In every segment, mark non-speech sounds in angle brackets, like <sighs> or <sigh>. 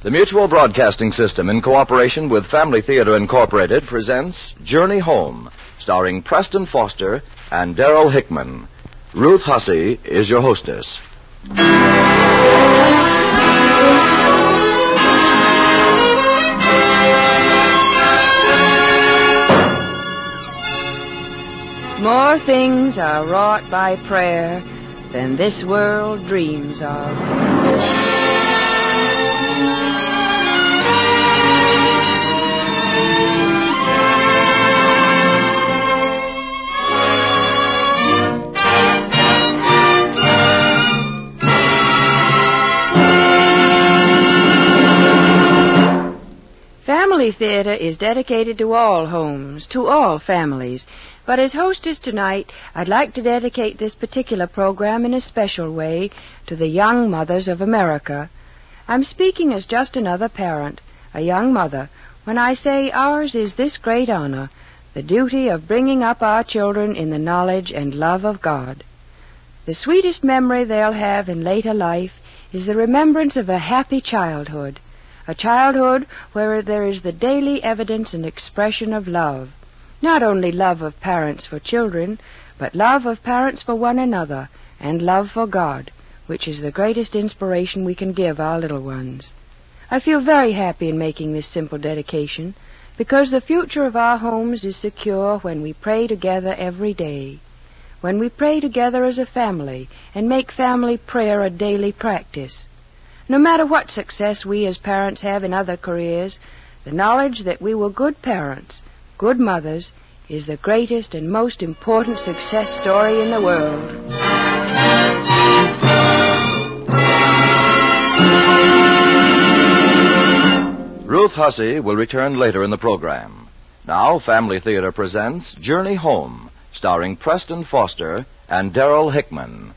The Mutual Broadcasting System, in cooperation with Family Theater Incorporated, presents Journey Home, starring Preston Foster and Darryl Hickman. Ruth Hussey is your hostess. More things are wrought by prayer than this world dreams of. Family Theater is dedicated to all homes, to all families. But as hostess tonight, I'd like to dedicate this particular program in a special way to the young mothers of America. I'm speaking as just another parent, a young mother, when I say ours is this great honor, the duty of bringing up our children in the knowledge and love of God. The sweetest memory they'll have in later life is the remembrance of a happy childhood a childhood where there is the daily evidence and expression of love. Not only love of parents for children, but love of parents for one another, and love for God, which is the greatest inspiration we can give our little ones. I feel very happy in making this simple dedication, because the future of our homes is secure when we pray together every day. When we pray together as a family and make family prayer a daily practice. No matter what success we as parents have in other careers, the knowledge that we were good parents, good mothers, is the greatest and most important success story in the world. Ruth Hussey will return later in the program. Now, Family Theater presents Journey Home, starring Preston Foster and Darryl Hickman.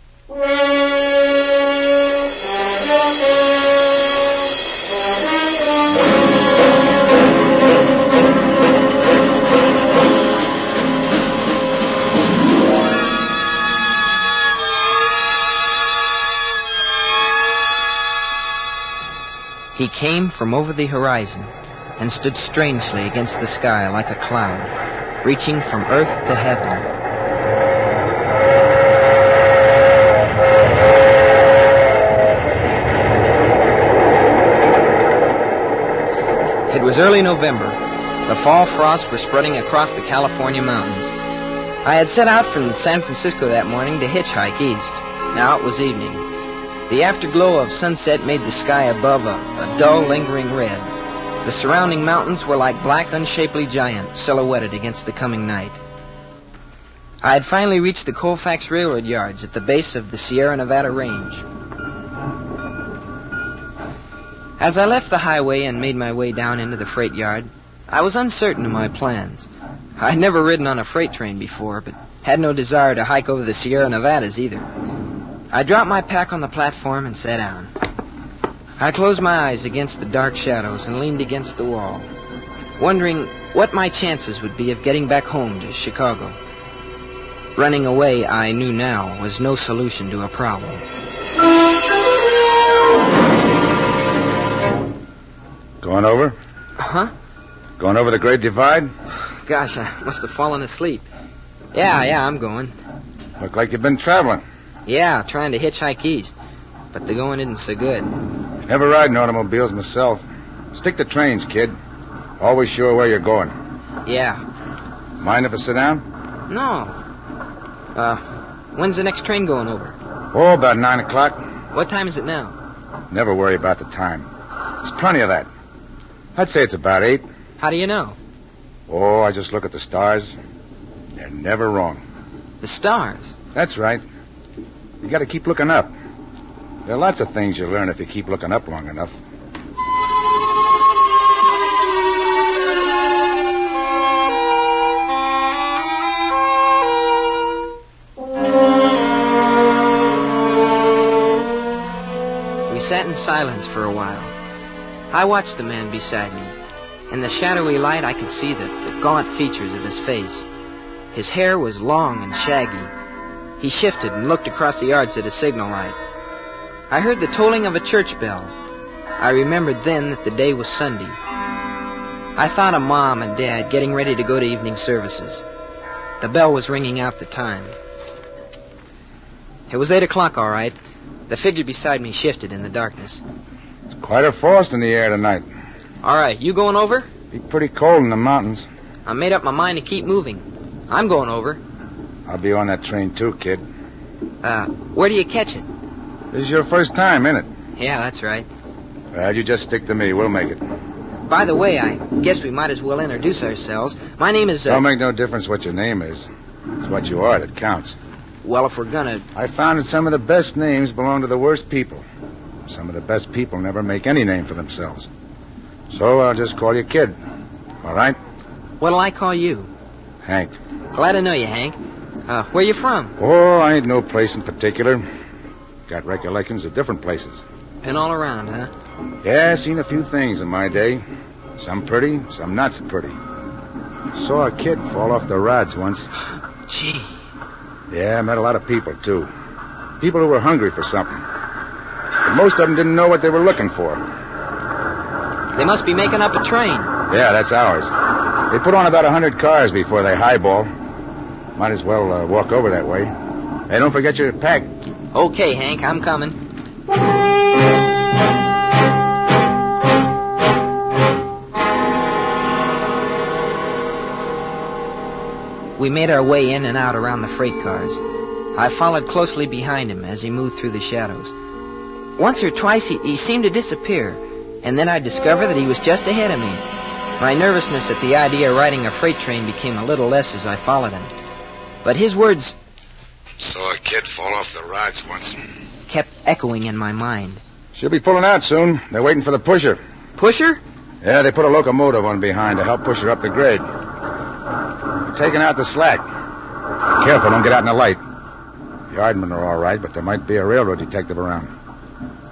He came from over the horizon and stood strangely against the sky like a cloud, reaching from earth to heaven. It was early November. The fall frosts were spreading across the California mountains. I had set out from San Francisco that morning to hitchhike east. Now it was evening. The afterglow of sunset made the sky above a, a dull, lingering red. The surrounding mountains were like black, unshapely giants silhouetted against the coming night. I had finally reached the Colfax Railroad yards at the base of the Sierra Nevada Range. As I left the highway and made my way down into the freight yard, I was uncertain of my plans. I'd never ridden on a freight train before, but had no desire to hike over the Sierra Nevadas either. I dropped my pack on the platform and sat down. I closed my eyes against the dark shadows and leaned against the wall, wondering what my chances would be of getting back home to Chicago. Running away, I knew now, was no solution to a problem. Going over? Huh? Going over the Great Divide? Gosh, I must have fallen asleep. Yeah, yeah, I'm going. Look like you've been traveling. Yeah, trying to hitchhike east. But the going isn't so good. Never ride in automobiles myself. Stick to trains, kid. Always sure where you're going. Yeah. Mind if I sit down? No. Uh, when's the next train going over? Oh, about nine o'clock. What time is it now? Never worry about the time. There's plenty of that. I'd say it's about eight. How do you know? Oh, I just look at the stars. They're never wrong. The stars? That's right. You gotta keep looking up. There are lots of things you learn if you keep looking up long enough. We sat in silence for a while. I watched the man beside me. In the shadowy light, I could see the, the gaunt features of his face. His hair was long and shaggy. He shifted and looked across the yards at a signal light. I heard the tolling of a church bell. I remembered then that the day was Sunday. I thought of Mom and Dad getting ready to go to evening services. The bell was ringing out the time. It was eight o'clock, all right. The figure beside me shifted in the darkness. It's quite a frost in the air tonight. All right, you going over? Be pretty cold in the mountains. I made up my mind to keep moving. I'm going over. I'll be on that train too, kid. Uh, where do you catch it? This is your first time, isn't it? Yeah, that's right. Well, you just stick to me. We'll make it. By the way, I guess we might as well introduce ourselves. My name is. Uh, Don't make no difference what your name is. It's what you are that counts. well, if we're gonna. I found that some of the best names belong to the worst people. Some of the best people never make any name for themselves. So I'll just call you Kid. All right? What'll I call you? Hank. Glad to know you, Hank. Uh, where you from? Oh, I ain't no place in particular. Got recollections of different places. Been all around, huh? Yeah, seen a few things in my day. Some pretty, some not so pretty. Saw a kid fall off the rods once. <sighs> Gee. Yeah, met a lot of people, too. People who were hungry for something. But most of them didn't know what they were looking for. They must be making up a train. Yeah, that's ours. They put on about a hundred cars before they highball. Might as well uh, walk over that way. Hey, don't forget your pack. Okay, Hank, I'm coming. We made our way in and out around the freight cars. I followed closely behind him as he moved through the shadows. Once or twice he, he seemed to disappear, and then I discovered that he was just ahead of me. My nervousness at the idea of riding a freight train became a little less as I followed him. But his words Saw a kid fall off the rods once. kept echoing in my mind. She'll be pulling out soon. They're waiting for the pusher. Pusher? Yeah, they put a locomotive on behind to help push her up the grade. They're taking out the slack. Be careful, don't get out in the light. The yardmen are all right, but there might be a railroad detective around.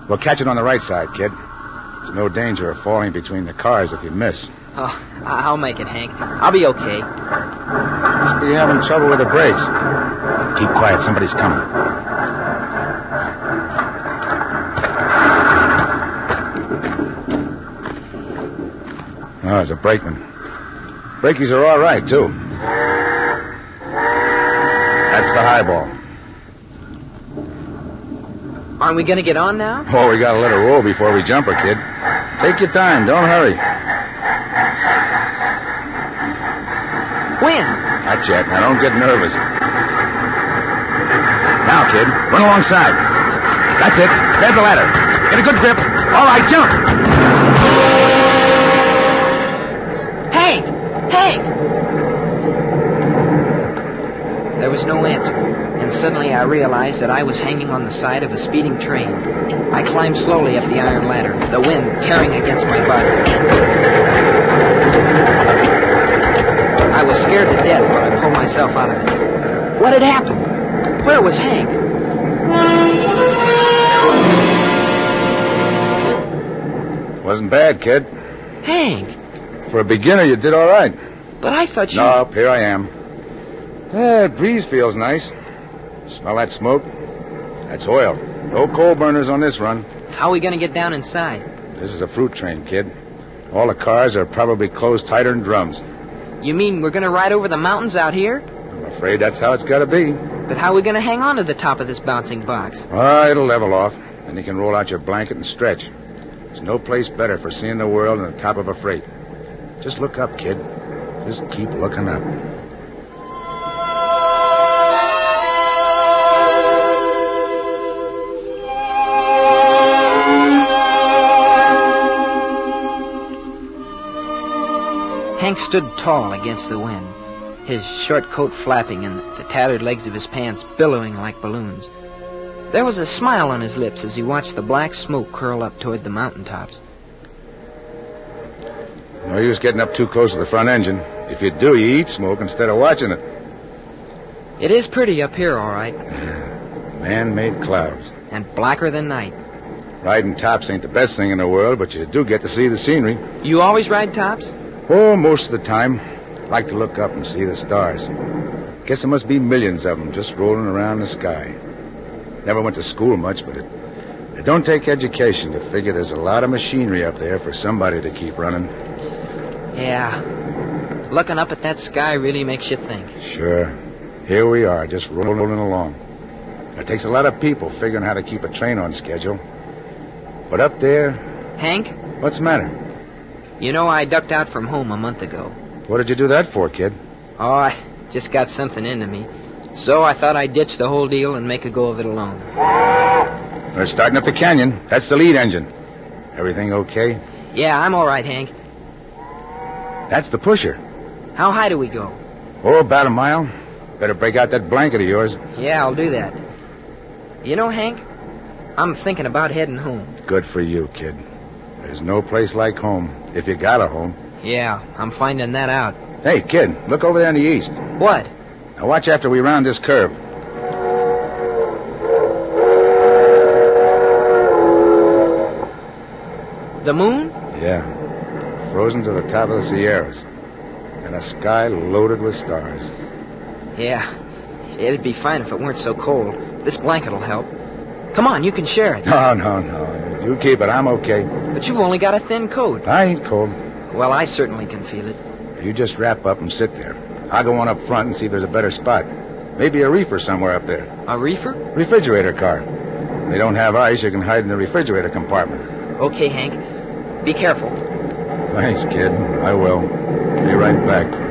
We'll catch it on the right side, kid. There's no danger of falling between the cars if you miss. Oh, I'll make it, Hank. I'll be okay. Must be having trouble with the brakes. Keep quiet, somebody's coming. Oh, there's a brakeman. Brakies are all right, too. That's the highball. Aren't we gonna get on now? Oh, we gotta let her roll before we jump her, kid. Take your time, don't hurry. When? Not. Now don't get nervous. Now, kid, run alongside. That's it. Grab the ladder. Get a good grip. All right, jump. Hank! Hank! There was no answer, and suddenly I realized that I was hanging on the side of a speeding train. I climbed slowly up the iron ladder, the wind tearing against my body. I was scared to death, but I pulled myself out of it. What had happened? Where was Hank? Wasn't bad, kid. Hank! For a beginner, you did all right. But I thought you. Nope, here I am. Yeah, the breeze feels nice. Smell that smoke? That's oil. No coal burners on this run. How are we gonna get down inside? This is a fruit train, kid. All the cars are probably closed tighter than drums. You mean we're gonna ride over the mountains out here? I'm afraid that's how it's got to be. But how are we gonna hang on to the top of this bouncing box? Ah, it'll level off. Then you can roll out your blanket and stretch. There's no place better for seeing the world than the top of a freight. Just look up, kid. Just keep looking up. Hank stood tall against the wind, his short coat flapping and the tattered legs of his pants billowing like balloons. There was a smile on his lips as he watched the black smoke curl up toward the mountain tops. No use getting up too close to the front engine. If you do, you eat smoke instead of watching it. It is pretty up here, all right, <sighs> Man-made clouds. and blacker than night. Riding tops ain't the best thing in the world, but you do get to see the scenery. You always ride tops? Oh, most of the time. Like to look up and see the stars. Guess there must be millions of them just rolling around the sky. Never went to school much, but it It don't take education to figure there's a lot of machinery up there for somebody to keep running. Yeah. Looking up at that sky really makes you think. Sure. Here we are, just rolling along. It takes a lot of people figuring how to keep a train on schedule. But up there, Hank, what's the matter? You know I ducked out from home a month ago. What did you do that for, kid? Oh, I just got something into me. So I thought I'd ditch the whole deal and make a go of it alone. They're starting up the canyon. That's the lead engine. Everything okay? Yeah, I'm all right, Hank. That's the pusher. How high do we go? Oh, about a mile. Better break out that blanket of yours. Yeah, I'll do that. You know, Hank, I'm thinking about heading home. Good for you, kid. There's no place like home, if you got a home. Yeah, I'm finding that out. Hey, kid, look over there in the east. What? Now watch after we round this curve. The moon? Yeah. Frozen to the top of the Sierras. And a sky loaded with stars. Yeah. It'd be fine if it weren't so cold. This blanket'll help. Come on, you can share it. No, no, no. You keep it. I'm okay. But you've only got a thin coat. I ain't cold. Well, I certainly can feel it. You just wrap up and sit there. I'll go on up front and see if there's a better spot. Maybe a reefer somewhere up there. A reefer? Refrigerator car. If they don't have ice, you can hide in the refrigerator compartment. Okay, Hank. Be careful. Thanks, kid. I will. Be right back.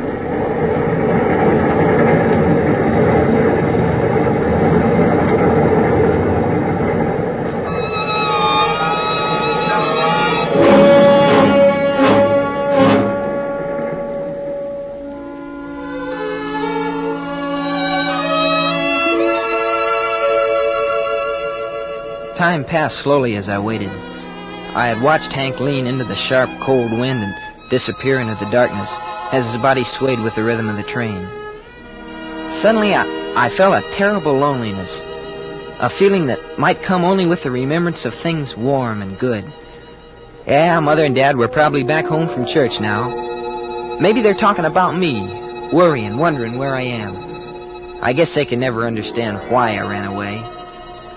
Time passed slowly as I waited. I had watched Hank lean into the sharp, cold wind and disappear into the darkness as his body swayed with the rhythm of the train. Suddenly, I, I felt a terrible loneliness, a feeling that might come only with the remembrance of things warm and good. Yeah, Mother and Dad were probably back home from church now. Maybe they're talking about me, worrying, wondering where I am. I guess they can never understand why I ran away.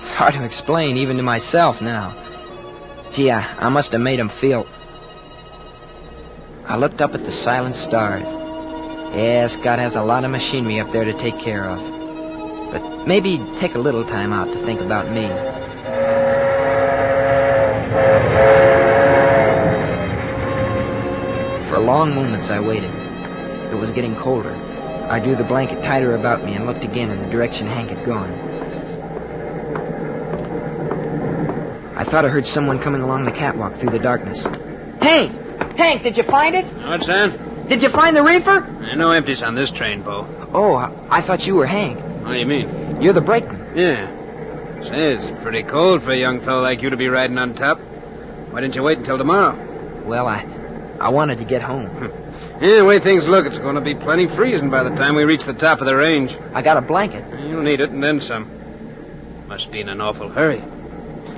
It's hard to explain, even to myself now. Gee, I, I must have made him feel. I looked up at the silent stars. Yes, God has a lot of machinery up there to take care of. But maybe take a little time out to think about me. For long moments I waited. It was getting colder. I drew the blanket tighter about me and looked again in the direction Hank had gone. Thought I heard someone coming along the catwalk through the darkness. Hank! Hank, did you find it? What's that? Did you find the reefer? There are no empties on this train, Bo. Oh, I, I thought you were Hank. What do you mean? You're the brakeman. Yeah. Say, it's pretty cold for a young fellow like you to be riding on top. Why didn't you wait until tomorrow? Well, I, I wanted to get home. Hmm. Yeah, the way things look, it's going to be plenty freezing by the time we reach the top of the range. I got a blanket. You'll need it and then some. Must be in an awful hurry.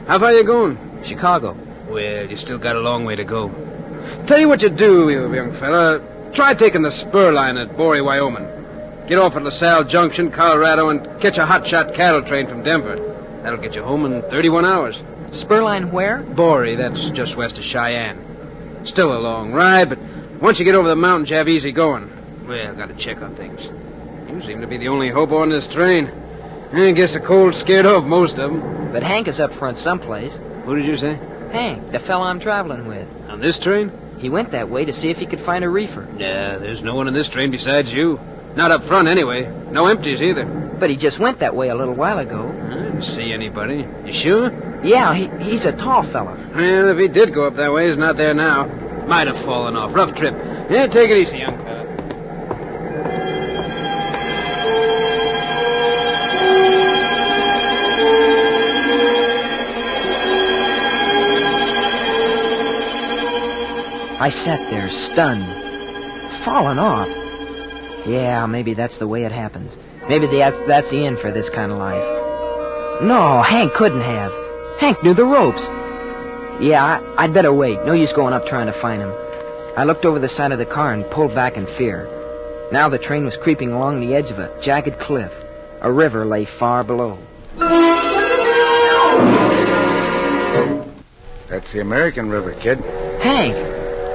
How far you going? Chicago. Well, you still got a long way to go. Tell you what you do, you young fella. Try taking the spur line at Borie, Wyoming. Get off at LaSalle Junction, Colorado, and catch a hotshot cattle train from Denver. That'll get you home in 31 hours. Spur line where? Borie, that's just west of Cheyenne. Still a long ride, but once you get over the mountains, you have easy going. Well, got to check on things. You seem to be the only hobo on this train. I guess the cold scared off most of them. But Hank is up front someplace. Who did you say? Hank, the fellow I'm traveling with. On this train? He went that way to see if he could find a reefer. Nah, there's no one on this train besides you. Not up front, anyway. No empties either. But he just went that way a little while ago. I didn't see anybody. You sure? Yeah, he, he's a tall fellow. Well, if he did go up that way, he's not there now. Might have fallen off. Rough trip. Yeah, take it easy, young fella. I sat there, stunned. Fallen off. Yeah, maybe that's the way it happens. Maybe that's, that's the end for this kind of life. No, Hank couldn't have. Hank knew the ropes. Yeah, I, I'd better wait. No use going up trying to find him. I looked over the side of the car and pulled back in fear. Now the train was creeping along the edge of a jagged cliff. A river lay far below. That's the American River, kid. Hank,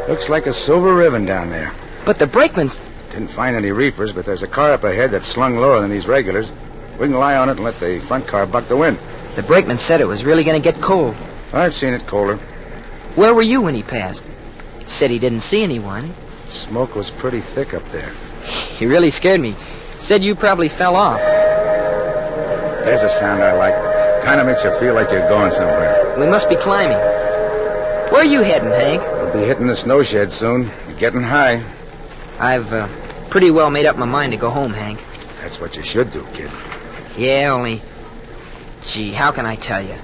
Looks like a silver ribbon down there. but the brakeman's. Didn't find any reefers, but there's a car up ahead that's slung lower than these regulars. We can lie on it and let the front car buck the wind. The brakeman said it was really going to get cold. I've seen it colder. Where were you when he passed? Said he didn't see anyone. Smoke was pretty thick up there. He really scared me. Said you probably fell off. There's a sound I like. Kind of makes you feel like you're going somewhere. We must be climbing. Where are you heading, Hank? We'll be hitting the snow shed soon. You're getting high. I've uh, pretty well made up my mind to go home, Hank. That's what you should do, kid. Yeah, only. Gee, how can I tell you?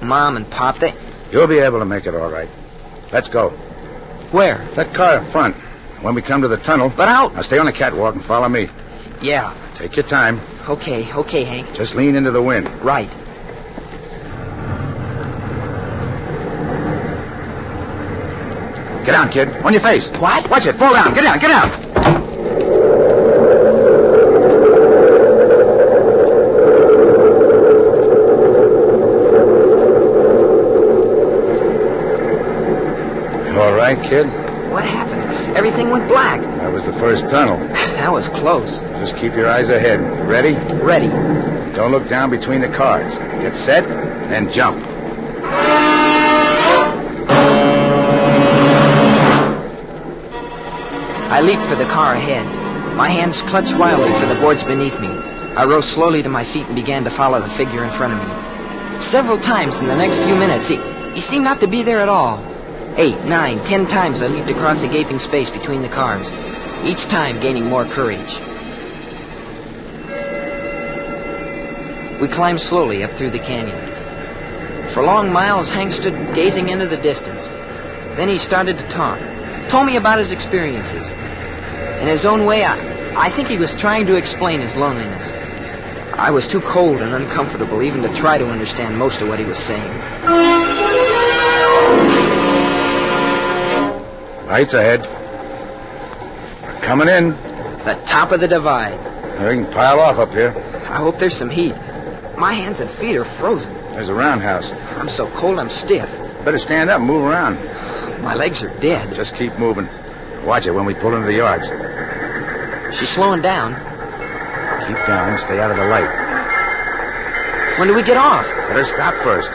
Mom and Pop, they. You'll be able to make it all right. Let's go. Where? That car up front. When we come to the tunnel, But out. now stay on the catwalk and follow me. Yeah. Take your time. Okay, okay, Hank. Just lean into the wind. Right. Get down, kid. On your face. What? Watch it. Fall down. Get down. Get down. You all right, kid? What happened? Everything went black. That was the first tunnel. <laughs> That was close. Just keep your eyes ahead. Ready? Ready. Don't look down between the cars. Get set, and then jump. I leaped for the car ahead. My hands clutched wildly for the boards beneath me. I rose slowly to my feet and began to follow the figure in front of me. Several times in the next few minutes, he, he seemed not to be there at all. Eight, nine, ten times I leaped across the gaping space between the cars, each time gaining more courage. We climbed slowly up through the canyon. For long miles, Hank stood gazing into the distance. Then he started to talk, told me about his experiences. In his own way, I, I think he was trying to explain his loneliness. I was too cold and uncomfortable even to try to understand most of what he was saying. Lights ahead. We're coming in. The top of the divide. We can pile off up here. I hope there's some heat. My hands and feet are frozen. There's a roundhouse. I'm so cold I'm stiff. Better stand up and move around. My legs are dead. Just keep moving. Watch it when we pull into the yards. She's slowing down. Keep down stay out of the light. When do we get off? Let her stop first.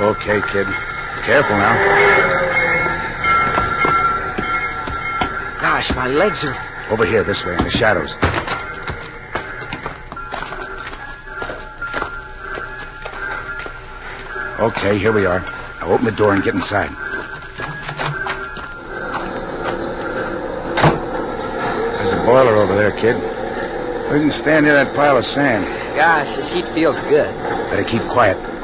Okay, kid. Careful now. Gosh, my legs are. Over here, this way, in the shadows. Okay, here we are. Now open the door and get inside. There's a boiler over there, kid. We can stand near that pile of sand. Gosh, this heat feels good. Better keep quiet.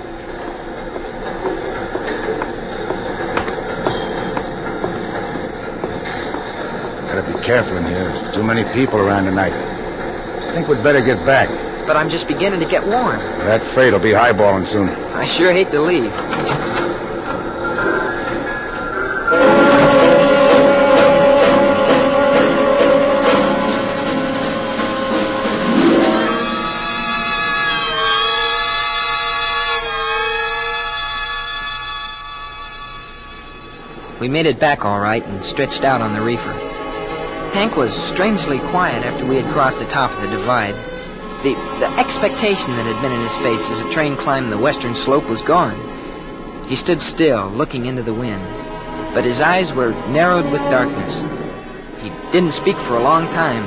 Careful in here. There's too many people around tonight. I think we'd better get back. But I'm just beginning to get warm. That freight will be highballing soon. I sure hate to leave. We made it back all right and stretched out on the reefer. Hank was strangely quiet after we had crossed the top of the divide. The, the expectation that had been in his face as the train climbed the western slope was gone. He stood still, looking into the wind, but his eyes were narrowed with darkness. He didn't speak for a long time.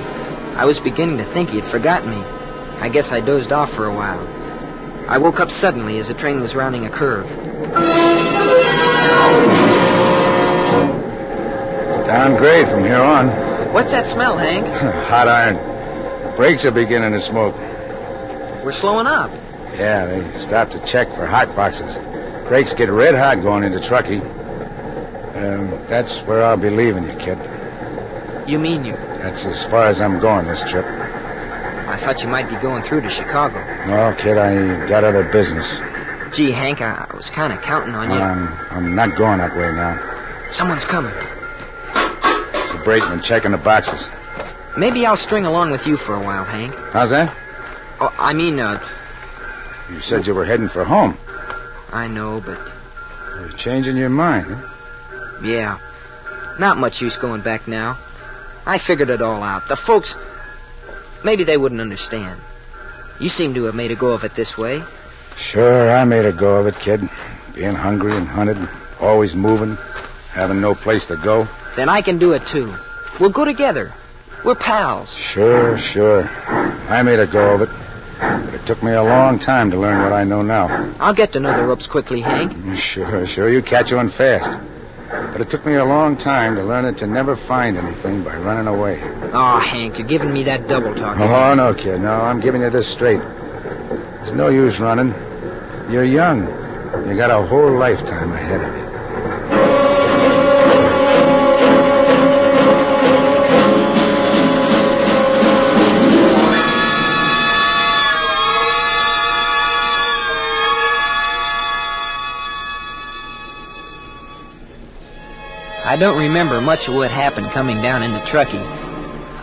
I was beginning to think he had forgotten me. I guess I dozed off for a while. I woke up suddenly as the train was rounding a curve. Downgrade from here on. What's that smell, Hank? <laughs> Hot iron. Brakes are beginning to smoke. We're slowing up. Yeah, they stopped to check for hot boxes. Brakes get red hot going into Truckee. Um, that's where I'll be leaving you, kid. You mean you? That's as far as I'm going this trip. I thought you might be going through to Chicago. No, kid, I got other business. Gee, Hank, I was kind of counting on you. I'm, I'm not going that way now. Someone's coming. Brakeman checking the boxes. Maybe I'll string along with you for a while, Hank. How's that? Oh, I mean, uh, You said you were heading for home. I know, but You're changing your mind, huh? yeah. Not much use going back now. I figured it all out. The folks, maybe they wouldn't understand. You seem to have made a go of it this way. Sure, I made a go of it, kid. Being hungry and hunted, always moving, having no place to go. Then I can do it too. We'll go together. We're pals. Sure, sure. I made a go of it. But it took me a long time to learn what I know now. I'll get to know the ropes quickly, Hank. <laughs> Sure, sure, you catch on fast. But it took me a long time to learn it to never find anything by running away. Oh, Hank, you're giving me that double talk. Oh, no, kid, no, I'm giving you this straight. There's no use running. You're young. You got a whole lifetime ahead of you. I don't remember much of what happened coming down into Truckee.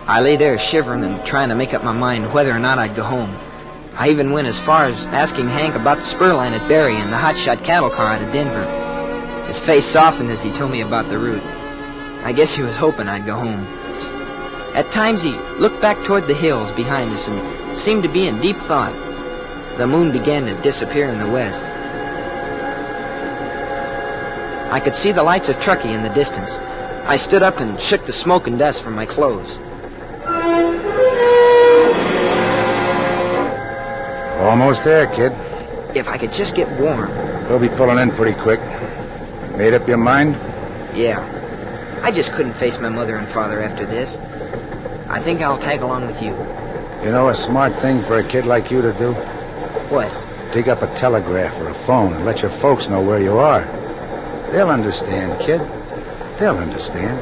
I lay there shivering and trying to make up my mind whether or not I'd go home. I even went as far as asking Hank about the spur line at Berry and the hotshot cattle car out of Denver. His face softened as he told me about the route. I guess he was hoping I'd go home. At times he looked back toward the hills behind us and seemed to be in deep thought. The moon began to disappear in the west. I could see the lights of Truckee in the distance. I stood up and shook the smoke and dust from my clothes. Almost there, kid. If I could just get warm. We'll be pulling in pretty quick. Made up your mind? Yeah. I just couldn't face my mother and father after this. I think I'll tag along with you. You know a smart thing for a kid like you to do? What? Dig up a telegraph or a phone and let your folks know where you are. They'll understand, kid. They'll understand.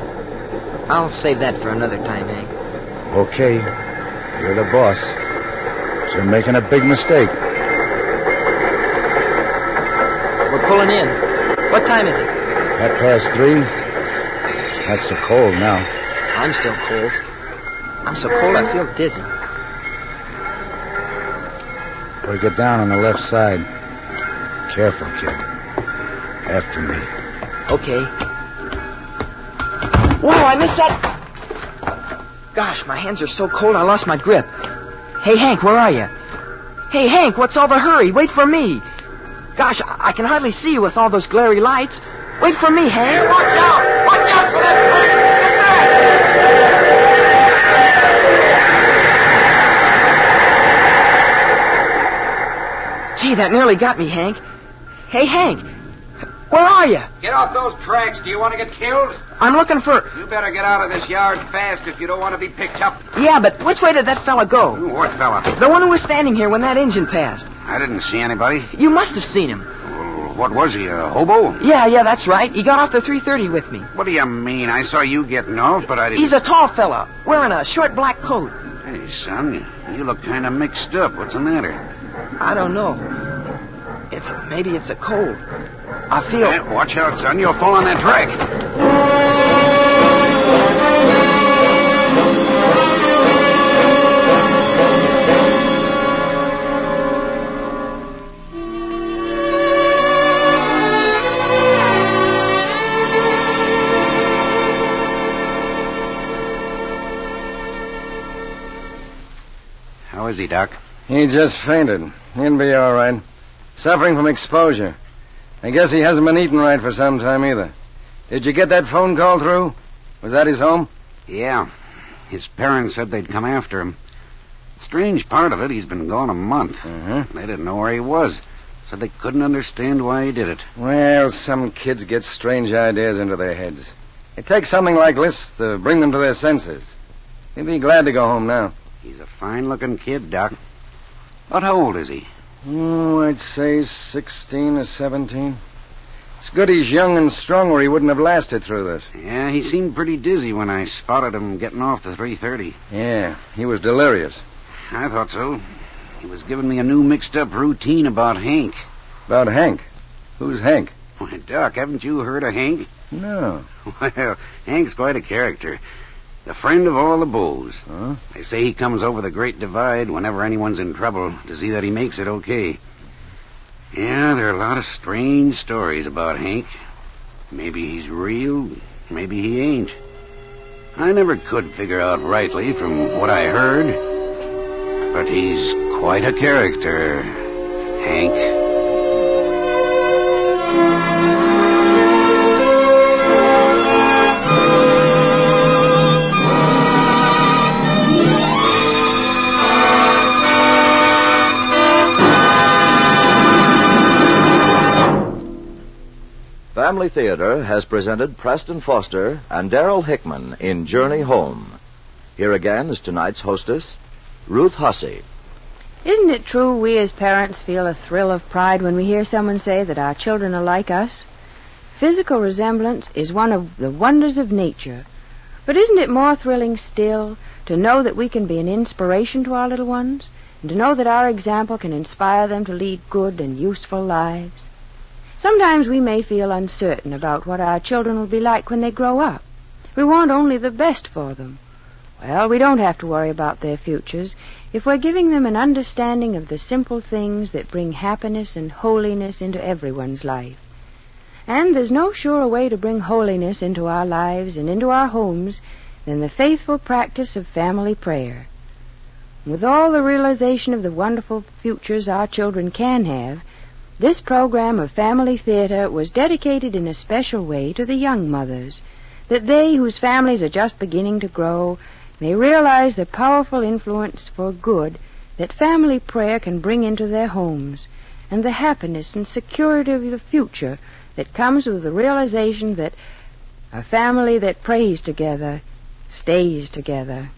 I'll save that for another time, Hank. Okay. You're the boss. But you're making a big mistake. We're pulling in. What time is it? Half past three. It's not so cold now. I'm still cold. I'm so cold I feel dizzy. We'll get down on the left side. Careful, kid. After me. Okay. Whoa, I missed that. Gosh, my hands are so cold I lost my grip. Hey, Hank, where are you? Hey, Hank, what's all the hurry? Wait for me. Gosh, I, I can hardly see you with all those glary lights. Wait for me, Hank. watch out! Watch out for that train! Get back! Gee, that nearly got me, Hank. Hey, Hank, where are you? Get off those tracks. Do you want to get killed? I'm looking for. You better get out of this yard fast if you don't want to be picked up. Yeah, but which way did that fella go? What fella? The one who was standing here when that engine passed. I didn't see anybody. You must have seen him. Well, what was he, a hobo? Yeah, yeah, that's right. He got off the 330 with me. What do you mean? I saw you getting off, but I didn't. He's a tall fella, wearing a short black coat. Hey, son, you, you look kind of mixed up. What's the matter? I don't know. It's maybe it's a cold. I feel. Hey, watch out, son. You'll fall on that track. How is he, Doc? He just fainted. He'll be all right. Suffering from exposure. I guess he hasn't been eating right for some time either. Did you get that phone call through? Was that his home? Yeah. His parents said they'd come after him. Strange part of it, he's been gone a month. Uh-huh. They didn't know where he was. Said they couldn't understand why he did it. Well, some kids get strange ideas into their heads. It takes something like this to bring them to their senses. He'd be glad to go home now. He's a fine looking kid, Doc. About how old is he? Oh, I'd say 16 or 17. It's good he's young and strong or he wouldn't have lasted through this. Yeah, he seemed pretty dizzy when I spotted him getting off the 330. Yeah, he was delirious. I thought so. He was giving me a new mixed up routine about Hank. About Hank. Who's Hank? Why, Doc, haven't you heard of Hank? No. <laughs> Well, Hank's quite a character. The friend of all the Bulls. Huh? They say he comes over the Great Divide whenever anyone's in trouble to see that he makes it okay. Yeah, there are a lot of strange stories about Hank. Maybe he's real, maybe he ain't. I never could figure out rightly from what I heard. But he's quite a character, Hank. Family Theater has presented Preston Foster and Darryl Hickman in Journey Home. Here again is tonight's hostess, Ruth Hussey. Isn't it true we as parents feel a thrill of pride when we hear someone say that our children are like us? Physical resemblance is one of the wonders of nature. But isn't it more thrilling still to know that we can be an inspiration to our little ones, and to know that our example can inspire them to lead good and useful lives? Sometimes we may feel uncertain about what our children will be like when they grow up. We want only the best for them. Well, we don't have to worry about their futures if we're giving them an understanding of the simple things that bring happiness and holiness into everyone's life. And there's no surer way to bring holiness into our lives and into our homes than the faithful practice of family prayer. With all the realization of the wonderful futures our children can have, this program of family theater was dedicated in a special way to the young mothers, that they whose families are just beginning to grow may realize the powerful influence for good that family prayer can bring into their homes, and the happiness and security of the future that comes with the realization that a family that prays together stays together.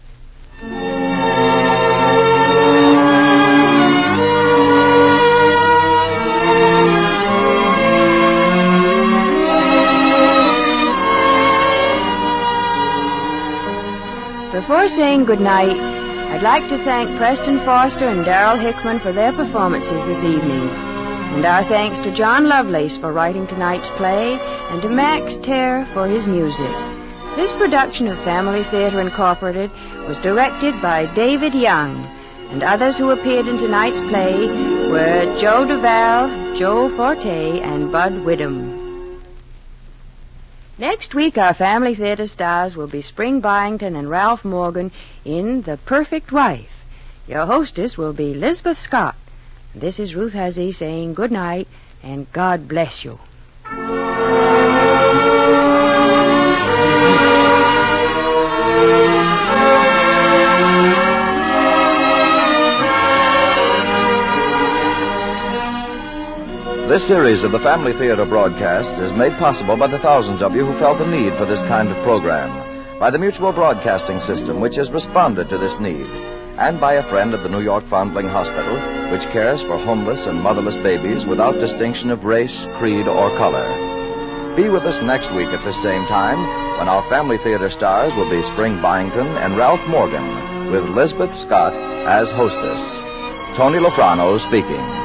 Before saying good night, I'd like to thank Preston Foster and Darryl Hickman for their performances this evening. And our thanks to John Lovelace for writing tonight's play and to Max Terr for his music. This production of Family Theater Incorporated was directed by David Young, and others who appeared in tonight's play were Joe Duval, Joe Forte, and Bud Widom. Next week, our Family Theater stars will be Spring Byington and Ralph Morgan in The Perfect Wife. Your hostess will be Lizabeth Scott. This is Ruth Hussey saying good night and God bless you. This series of the Family Theater broadcasts is made possible by the thousands of you who felt the need for this kind of program, by the Mutual Broadcasting System, which has responded to this need, and by a friend of the New York Foundling Hospital, which cares for homeless and motherless babies without distinction of race, creed, or color. Be with us next week at this same time when our Family Theater stars will be Spring Byington and Ralph Morgan, with Lizabeth Scott as hostess. Tony Lofrano speaking.